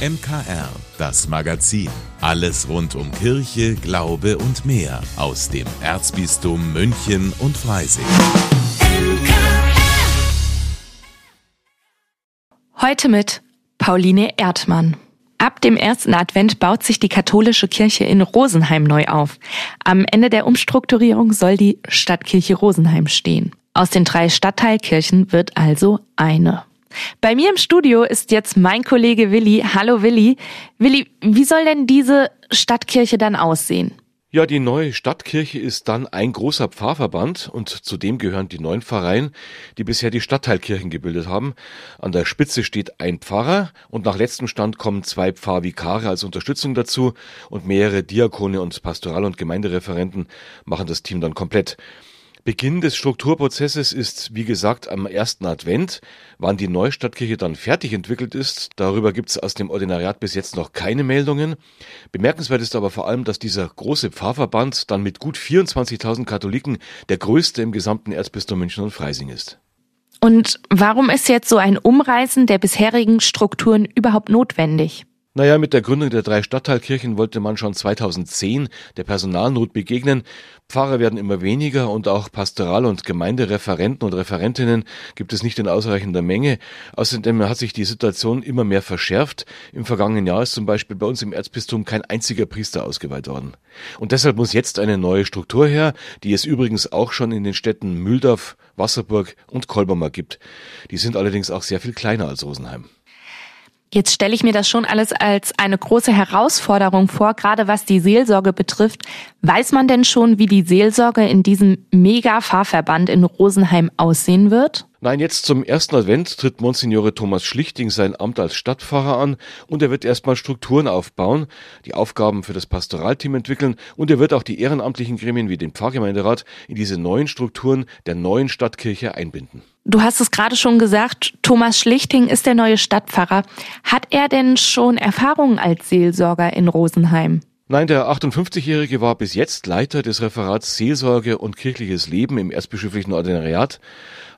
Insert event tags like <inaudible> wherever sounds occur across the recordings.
MKR, das Magazin. Alles rund um Kirche, Glaube und mehr aus dem Erzbistum München und Freising. Heute mit Pauline Erdmann. Ab dem ersten Advent baut sich die katholische Kirche in Rosenheim neu auf. Am Ende der Umstrukturierung soll die Stadtkirche Rosenheim stehen. Aus den drei Stadtteilkirchen wird also eine. Bei mir im Studio ist jetzt mein Kollege Willi. Hallo Willi. Willi, wie soll denn diese Stadtkirche dann aussehen? Ja, die neue Stadtkirche ist dann ein großer Pfarrverband und zudem gehören die neun Pfarreien, die bisher die Stadtteilkirchen gebildet haben. An der Spitze steht ein Pfarrer und nach letztem Stand kommen zwei Pfarrvikare als Unterstützung dazu und mehrere Diakone und Pastoral- und Gemeindereferenten machen das Team dann komplett. Beginn des Strukturprozesses ist, wie gesagt, am ersten Advent. Wann die Neustadtkirche dann fertig entwickelt ist, darüber gibt es aus dem Ordinariat bis jetzt noch keine Meldungen. Bemerkenswert ist aber vor allem, dass dieser große Pfarrverband dann mit gut 24.000 Katholiken der größte im gesamten Erzbistum München und Freising ist. Und warum ist jetzt so ein Umreißen der bisherigen Strukturen überhaupt notwendig? Naja, mit der Gründung der drei Stadtteilkirchen wollte man schon 2010 der Personalnot begegnen. Pfarrer werden immer weniger und auch Pastoral- und Gemeindereferenten und Referentinnen gibt es nicht in ausreichender Menge. Außerdem hat sich die Situation immer mehr verschärft. Im vergangenen Jahr ist zum Beispiel bei uns im Erzbistum kein einziger Priester ausgeweiht worden. Und deshalb muss jetzt eine neue Struktur her, die es übrigens auch schon in den Städten Mühldorf, Wasserburg und Kolbermer gibt. Die sind allerdings auch sehr viel kleiner als Rosenheim. Jetzt stelle ich mir das schon alles als eine große Herausforderung vor, gerade was die Seelsorge betrifft. Weiß man denn schon, wie die Seelsorge in diesem Mega-Fahrverband in Rosenheim aussehen wird? Nein, jetzt zum ersten Advent tritt Monsignore Thomas Schlichting sein Amt als Stadtpfarrer an und er wird erstmal Strukturen aufbauen, die Aufgaben für das Pastoralteam entwickeln und er wird auch die ehrenamtlichen Gremien wie den Pfarrgemeinderat in diese neuen Strukturen der neuen Stadtkirche einbinden. Du hast es gerade schon gesagt, Thomas Schlichting ist der neue Stadtpfarrer. Hat er denn schon Erfahrungen als Seelsorger in Rosenheim? Nein, der 58-Jährige war bis jetzt Leiter des Referats Seelsorge und kirchliches Leben im erzbischöflichen Ordinariat,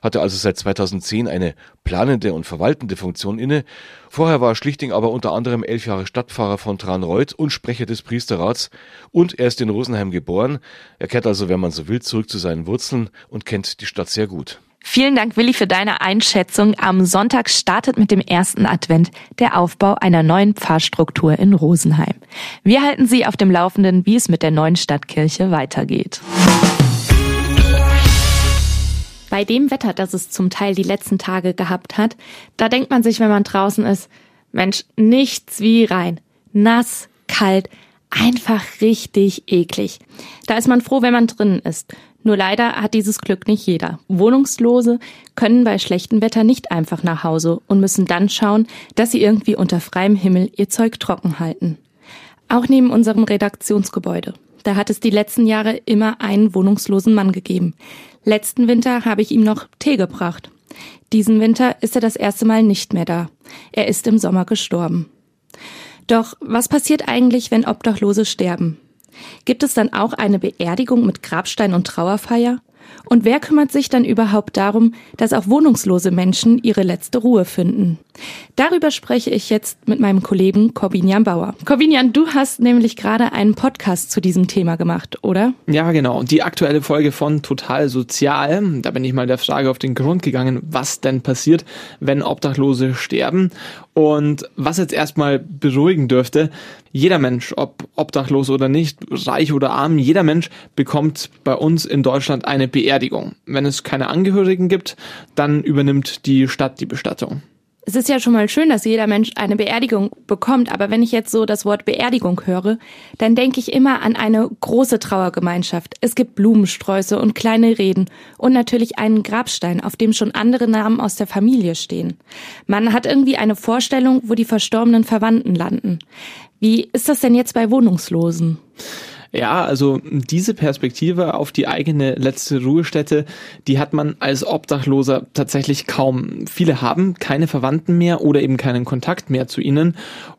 hatte also seit 2010 eine planende und verwaltende Funktion inne. Vorher war Schlichting aber unter anderem elf Jahre Stadtpfarrer von Tranreuth und Sprecher des Priesterrats und er ist in Rosenheim geboren. Er kehrt also, wenn man so will, zurück zu seinen Wurzeln und kennt die Stadt sehr gut. Vielen Dank, Willi, für deine Einschätzung. Am Sonntag startet mit dem ersten Advent der Aufbau einer neuen Pfarrstruktur in Rosenheim. Wir halten Sie auf dem Laufenden, wie es mit der neuen Stadtkirche weitergeht. Bei dem Wetter, das es zum Teil die letzten Tage gehabt hat, da denkt man sich, wenn man draußen ist, Mensch, nichts wie rein. Nass, kalt, einfach richtig eklig. Da ist man froh, wenn man drinnen ist. Nur leider hat dieses Glück nicht jeder. Wohnungslose können bei schlechtem Wetter nicht einfach nach Hause und müssen dann schauen, dass sie irgendwie unter freiem Himmel ihr Zeug trocken halten. Auch neben unserem Redaktionsgebäude. Da hat es die letzten Jahre immer einen wohnungslosen Mann gegeben. Letzten Winter habe ich ihm noch Tee gebracht. Diesen Winter ist er das erste Mal nicht mehr da. Er ist im Sommer gestorben. Doch was passiert eigentlich, wenn Obdachlose sterben? Gibt es dann auch eine Beerdigung mit Grabstein und Trauerfeier? Und wer kümmert sich dann überhaupt darum, dass auch wohnungslose Menschen ihre letzte Ruhe finden? Darüber spreche ich jetzt mit meinem Kollegen Corbinian Bauer. Corbinian, du hast nämlich gerade einen Podcast zu diesem Thema gemacht, oder? Ja, genau. Die aktuelle Folge von Total Sozial. Da bin ich mal der Frage auf den Grund gegangen, was denn passiert, wenn Obdachlose sterben. Und was jetzt erstmal beruhigen dürfte, jeder Mensch, ob obdachlos oder nicht, reich oder arm, jeder Mensch bekommt bei uns in Deutschland eine Beerdigung. Wenn es keine Angehörigen gibt, dann übernimmt die Stadt die Bestattung es ist ja schon mal schön, dass jeder Mensch eine Beerdigung bekommt, aber wenn ich jetzt so das Wort Beerdigung höre, dann denke ich immer an eine große Trauergemeinschaft. Es gibt Blumensträuße und kleine Reden und natürlich einen Grabstein, auf dem schon andere Namen aus der Familie stehen. Man hat irgendwie eine Vorstellung, wo die verstorbenen Verwandten landen. Wie ist das denn jetzt bei Wohnungslosen? Ja, also diese Perspektive auf die eigene letzte Ruhestätte, die hat man als Obdachloser tatsächlich kaum. Viele haben keine Verwandten mehr oder eben keinen Kontakt mehr zu ihnen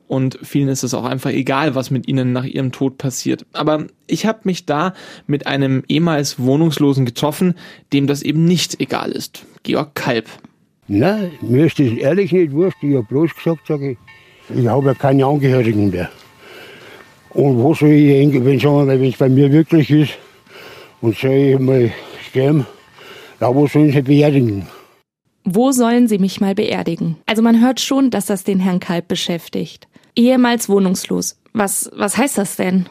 und vielen ist es auch einfach egal, was mit ihnen nach ihrem Tod passiert. Aber ich habe mich da mit einem ehemals Wohnungslosen getroffen, dem das eben nicht egal ist. Georg Kalb. Nein, mir ist das ehrlich nicht wurscht. Ich habe bloß gesagt, sage ich, Ich habe ja keine Angehörigen mehr. Und wo soll ich hingehen, wenn es bei mir wirklich ist und soll ich mal sterben, ja, wo sollen sie beerdigen? Wo sollen sie mich mal beerdigen? Also man hört schon, dass das den Herrn Kalb beschäftigt. Ehemals wohnungslos. Was, was heißt das denn?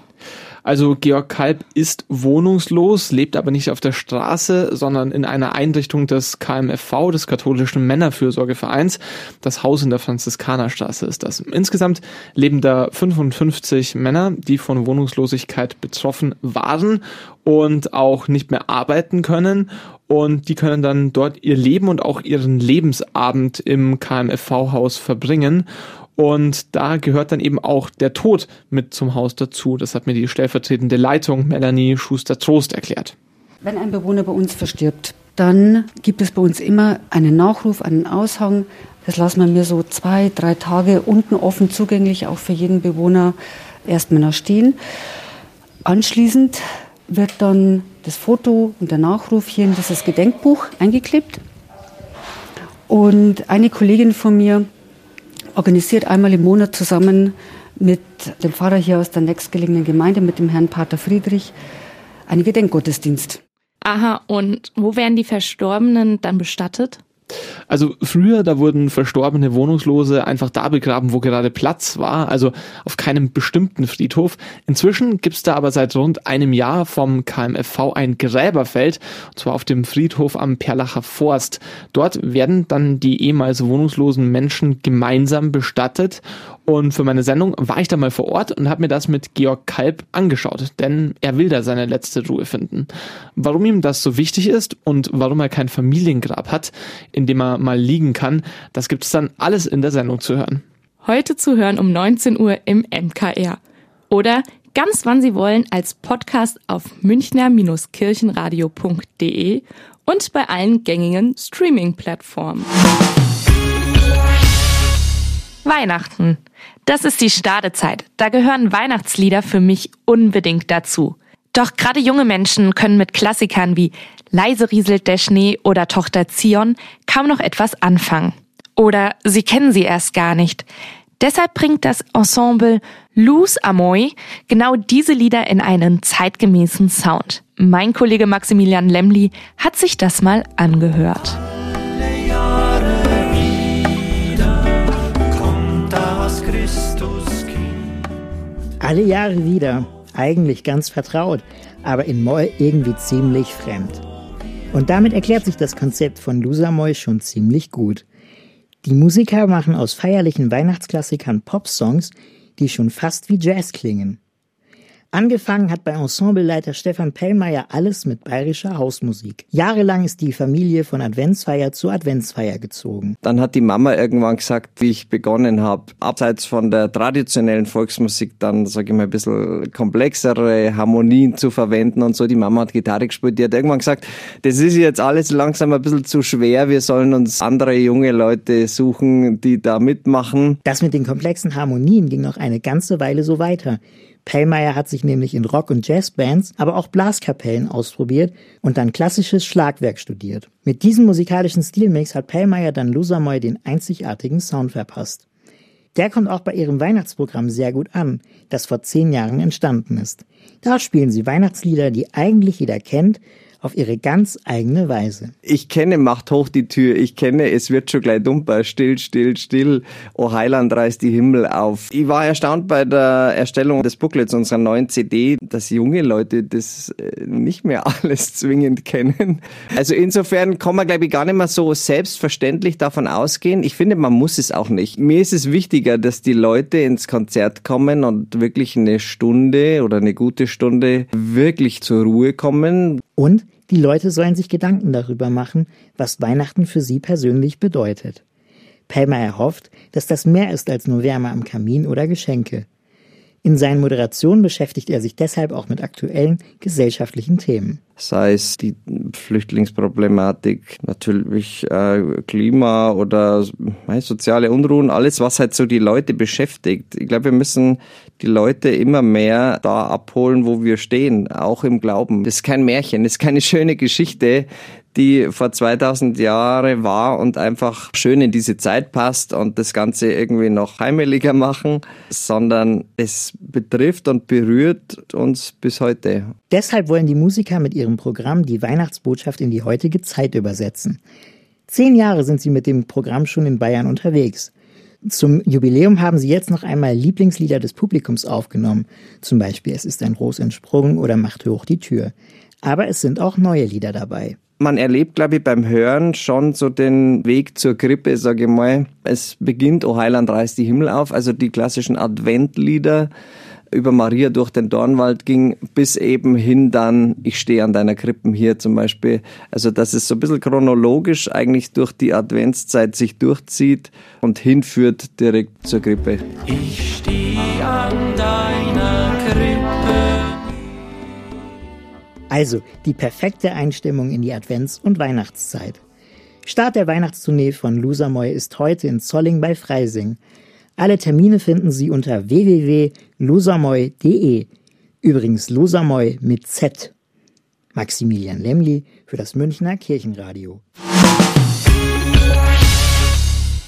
Also Georg Kalb ist wohnungslos, lebt aber nicht auf der Straße, sondern in einer Einrichtung des KMFV, des katholischen Männerfürsorgevereins. Das Haus in der Franziskanerstraße ist das. Insgesamt leben da 55 Männer, die von Wohnungslosigkeit betroffen waren und auch nicht mehr arbeiten können. Und die können dann dort ihr Leben und auch ihren Lebensabend im KMFV-Haus verbringen. Und da gehört dann eben auch der Tod mit zum Haus dazu. Das hat mir die stellvertretende Leitung Melanie Schuster-Trost erklärt. Wenn ein Bewohner bei uns verstirbt, dann gibt es bei uns immer einen Nachruf, einen Aushang. Das lassen wir mir so zwei, drei Tage unten offen zugänglich, auch für jeden Bewohner erstmal noch stehen. Anschließend wird dann das Foto und der Nachruf hier in dieses Gedenkbuch eingeklebt. Und eine Kollegin von mir organisiert einmal im Monat zusammen mit dem Pfarrer hier aus der nächstgelegenen Gemeinde, mit dem Herrn Pater Friedrich, einen Gedenkgottesdienst. Aha, und wo werden die Verstorbenen dann bestattet? Also früher, da wurden verstorbene Wohnungslose einfach da begraben, wo gerade Platz war, also auf keinem bestimmten Friedhof. Inzwischen gibt's da aber seit rund einem Jahr vom KMFV ein Gräberfeld, und zwar auf dem Friedhof am Perlacher Forst. Dort werden dann die ehemals wohnungslosen Menschen gemeinsam bestattet und für meine Sendung war ich da mal vor Ort und habe mir das mit Georg Kalb angeschaut, denn er will da seine letzte Ruhe finden. Warum ihm das so wichtig ist und warum er kein Familiengrab hat, in dem er mal liegen kann, das gibt es dann alles in der Sendung zu hören. Heute zu hören um 19 Uhr im MKR. Oder ganz wann Sie wollen als Podcast auf münchner-kirchenradio.de und bei allen gängigen Streaming-Plattformen. Weihnachten. Das ist die Stadezeit. Da gehören Weihnachtslieder für mich unbedingt dazu. Doch gerade junge Menschen können mit Klassikern wie Leise rieselt der Schnee oder Tochter Zion kaum noch etwas anfangen. Oder sie kennen sie erst gar nicht. Deshalb bringt das Ensemble Luz Amoy genau diese Lieder in einen zeitgemäßen Sound. Mein Kollege Maximilian Lemli hat sich das mal angehört. Alle Jahre wieder, eigentlich ganz vertraut, aber in Moll irgendwie ziemlich fremd. Und damit erklärt sich das Konzept von Lusamoy schon ziemlich gut. Die Musiker machen aus feierlichen Weihnachtsklassikern Popsongs, die schon fast wie Jazz klingen. Angefangen hat bei Ensembleleiter Stefan Pellmeier alles mit bayerischer Hausmusik. Jahrelang ist die Familie von Adventsfeier zu Adventsfeier gezogen. Dann hat die Mama irgendwann gesagt, wie ich begonnen habe, abseits von der traditionellen Volksmusik dann, sage ich mal, ein bisschen komplexere Harmonien zu verwenden und so. Die Mama hat Gitarre gespielt, die hat irgendwann gesagt, das ist jetzt alles langsam ein bisschen zu schwer, wir sollen uns andere junge Leute suchen, die da mitmachen. Das mit den komplexen Harmonien ging noch eine ganze Weile so weiter. Pellmeier hat sich nämlich in Rock- und Jazzbands, aber auch Blaskapellen ausprobiert und dann klassisches Schlagwerk studiert. Mit diesem musikalischen Stilmix hat Pellmeier dann Lusamoy den einzigartigen Sound verpasst. Der kommt auch bei ihrem Weihnachtsprogramm sehr gut an, das vor zehn Jahren entstanden ist. Da spielen sie Weihnachtslieder, die eigentlich jeder kennt, auf ihre ganz eigene Weise. Ich kenne Macht hoch die Tür, ich kenne Es wird schon gleich dumper, still, still, still, O Heiland reißt die Himmel auf. Ich war erstaunt bei der Erstellung des Booklets unserer neuen CD, dass junge Leute das äh, nicht mehr <laughs> alles zwingend kennen. Also insofern kann man, glaube ich, gar nicht mehr so selbstverständlich davon ausgehen. Ich finde, man muss es auch nicht. Mir ist es wichtiger, dass die Leute ins Konzert kommen und wirklich eine Stunde oder eine gute Stunde wirklich zur Ruhe kommen. Und die Leute sollen sich Gedanken darüber machen, was Weihnachten für sie persönlich bedeutet. Pellmeyer hofft, dass das mehr ist als nur Wärme am Kamin oder Geschenke. In seinen Moderationen beschäftigt er sich deshalb auch mit aktuellen gesellschaftlichen Themen. Sei es die Flüchtlingsproblematik, natürlich äh, Klima oder äh, soziale Unruhen, alles, was halt so die Leute beschäftigt. Ich glaube, wir müssen die Leute immer mehr da abholen, wo wir stehen, auch im Glauben. Das ist kein Märchen, das ist keine schöne Geschichte, die vor 2000 Jahre war und einfach schön in diese Zeit passt und das Ganze irgendwie noch heimeliger machen, sondern es betrifft und berührt uns bis heute. Deshalb wollen die Musiker mit ihrem Programm die Weihnachtsbotschaft in die heutige Zeit übersetzen. Zehn Jahre sind sie mit dem Programm schon in Bayern unterwegs. Zum Jubiläum haben sie jetzt noch einmal Lieblingslieder des Publikums aufgenommen. Zum Beispiel Es ist ein Ros entsprungen oder Macht hoch die Tür. Aber es sind auch neue Lieder dabei. Man erlebt, glaube ich, beim Hören schon so den Weg zur Krippe, sage ich mal. Es beginnt, O Heiland reißt die Himmel auf, also die klassischen Adventlieder über Maria durch den Dornwald ging, bis eben hin dann, ich stehe an deiner Krippen hier zum Beispiel. Also, dass es so ein bisschen chronologisch eigentlich durch die Adventszeit sich durchzieht und hinführt direkt zur Krippe. Ich stehe an deiner Krippe. Also die perfekte Einstimmung in die Advents- und Weihnachtszeit. Start der Weihnachtstournee von Losermoy ist heute in Zolling bei Freising. Alle Termine finden Sie unter www.losamoy.de. Übrigens Losamoy mit Z. Maximilian Lemli für das Münchner Kirchenradio.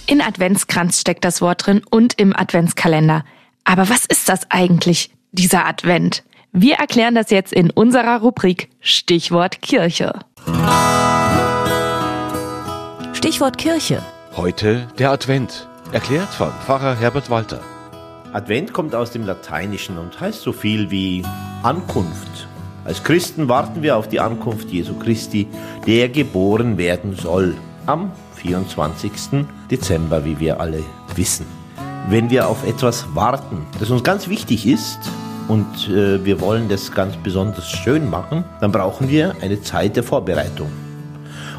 In Adventskranz steckt das Wort drin und im Adventskalender. Aber was ist das eigentlich, dieser Advent? Wir erklären das jetzt in unserer Rubrik Stichwort Kirche. Stichwort Kirche. Heute der Advent. Erklärt von Pfarrer Herbert Walter. Advent kommt aus dem Lateinischen und heißt so viel wie Ankunft. Als Christen warten wir auf die Ankunft Jesu Christi, der geboren werden soll, am 24. Dezember, wie wir alle wissen. Wenn wir auf etwas warten, das uns ganz wichtig ist und äh, wir wollen das ganz besonders schön machen, dann brauchen wir eine Zeit der Vorbereitung.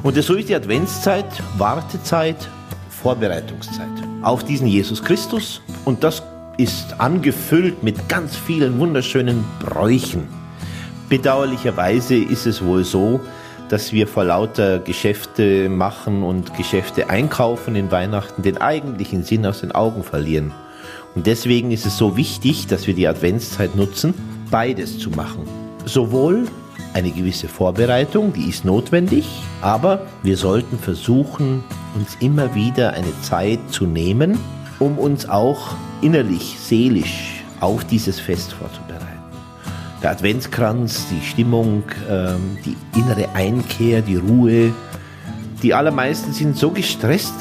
Und so ist die Adventszeit Wartezeit, Vorbereitungszeit auf diesen Jesus Christus und das ist angefüllt mit ganz vielen wunderschönen Bräuchen. Bedauerlicherweise ist es wohl so, dass wir vor lauter Geschäfte machen und Geschäfte einkaufen in Weihnachten den eigentlichen Sinn aus den Augen verlieren. Und deswegen ist es so wichtig, dass wir die Adventszeit nutzen, beides zu machen. Sowohl eine gewisse Vorbereitung, die ist notwendig, aber wir sollten versuchen, uns immer wieder eine Zeit zu nehmen, um uns auch innerlich, seelisch auf dieses Fest vorzubereiten. Der Adventskranz, die Stimmung, ähm, die innere Einkehr, die Ruhe. Die allermeisten sind so gestresst,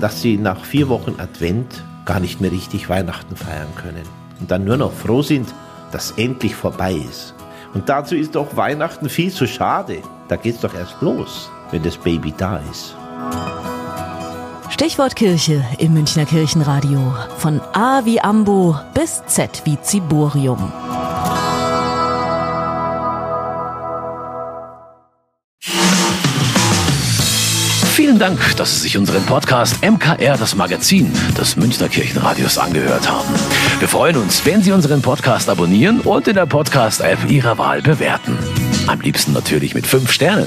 dass sie nach vier Wochen Advent gar nicht mehr richtig Weihnachten feiern können. Und dann nur noch froh sind, dass endlich vorbei ist. Und dazu ist doch Weihnachten viel zu schade. Da geht's doch erst los, wenn das Baby da ist. Stichwort Kirche im Münchner Kirchenradio. Von A wie Ambo bis Z wie Ziborium. Vielen Dank, dass Sie sich unseren Podcast MKR, das Magazin des Münchner Kirchenradios, angehört haben. Wir freuen uns, wenn Sie unseren Podcast abonnieren und in der Podcast-App Ihrer Wahl bewerten. Am liebsten natürlich mit fünf Sternen.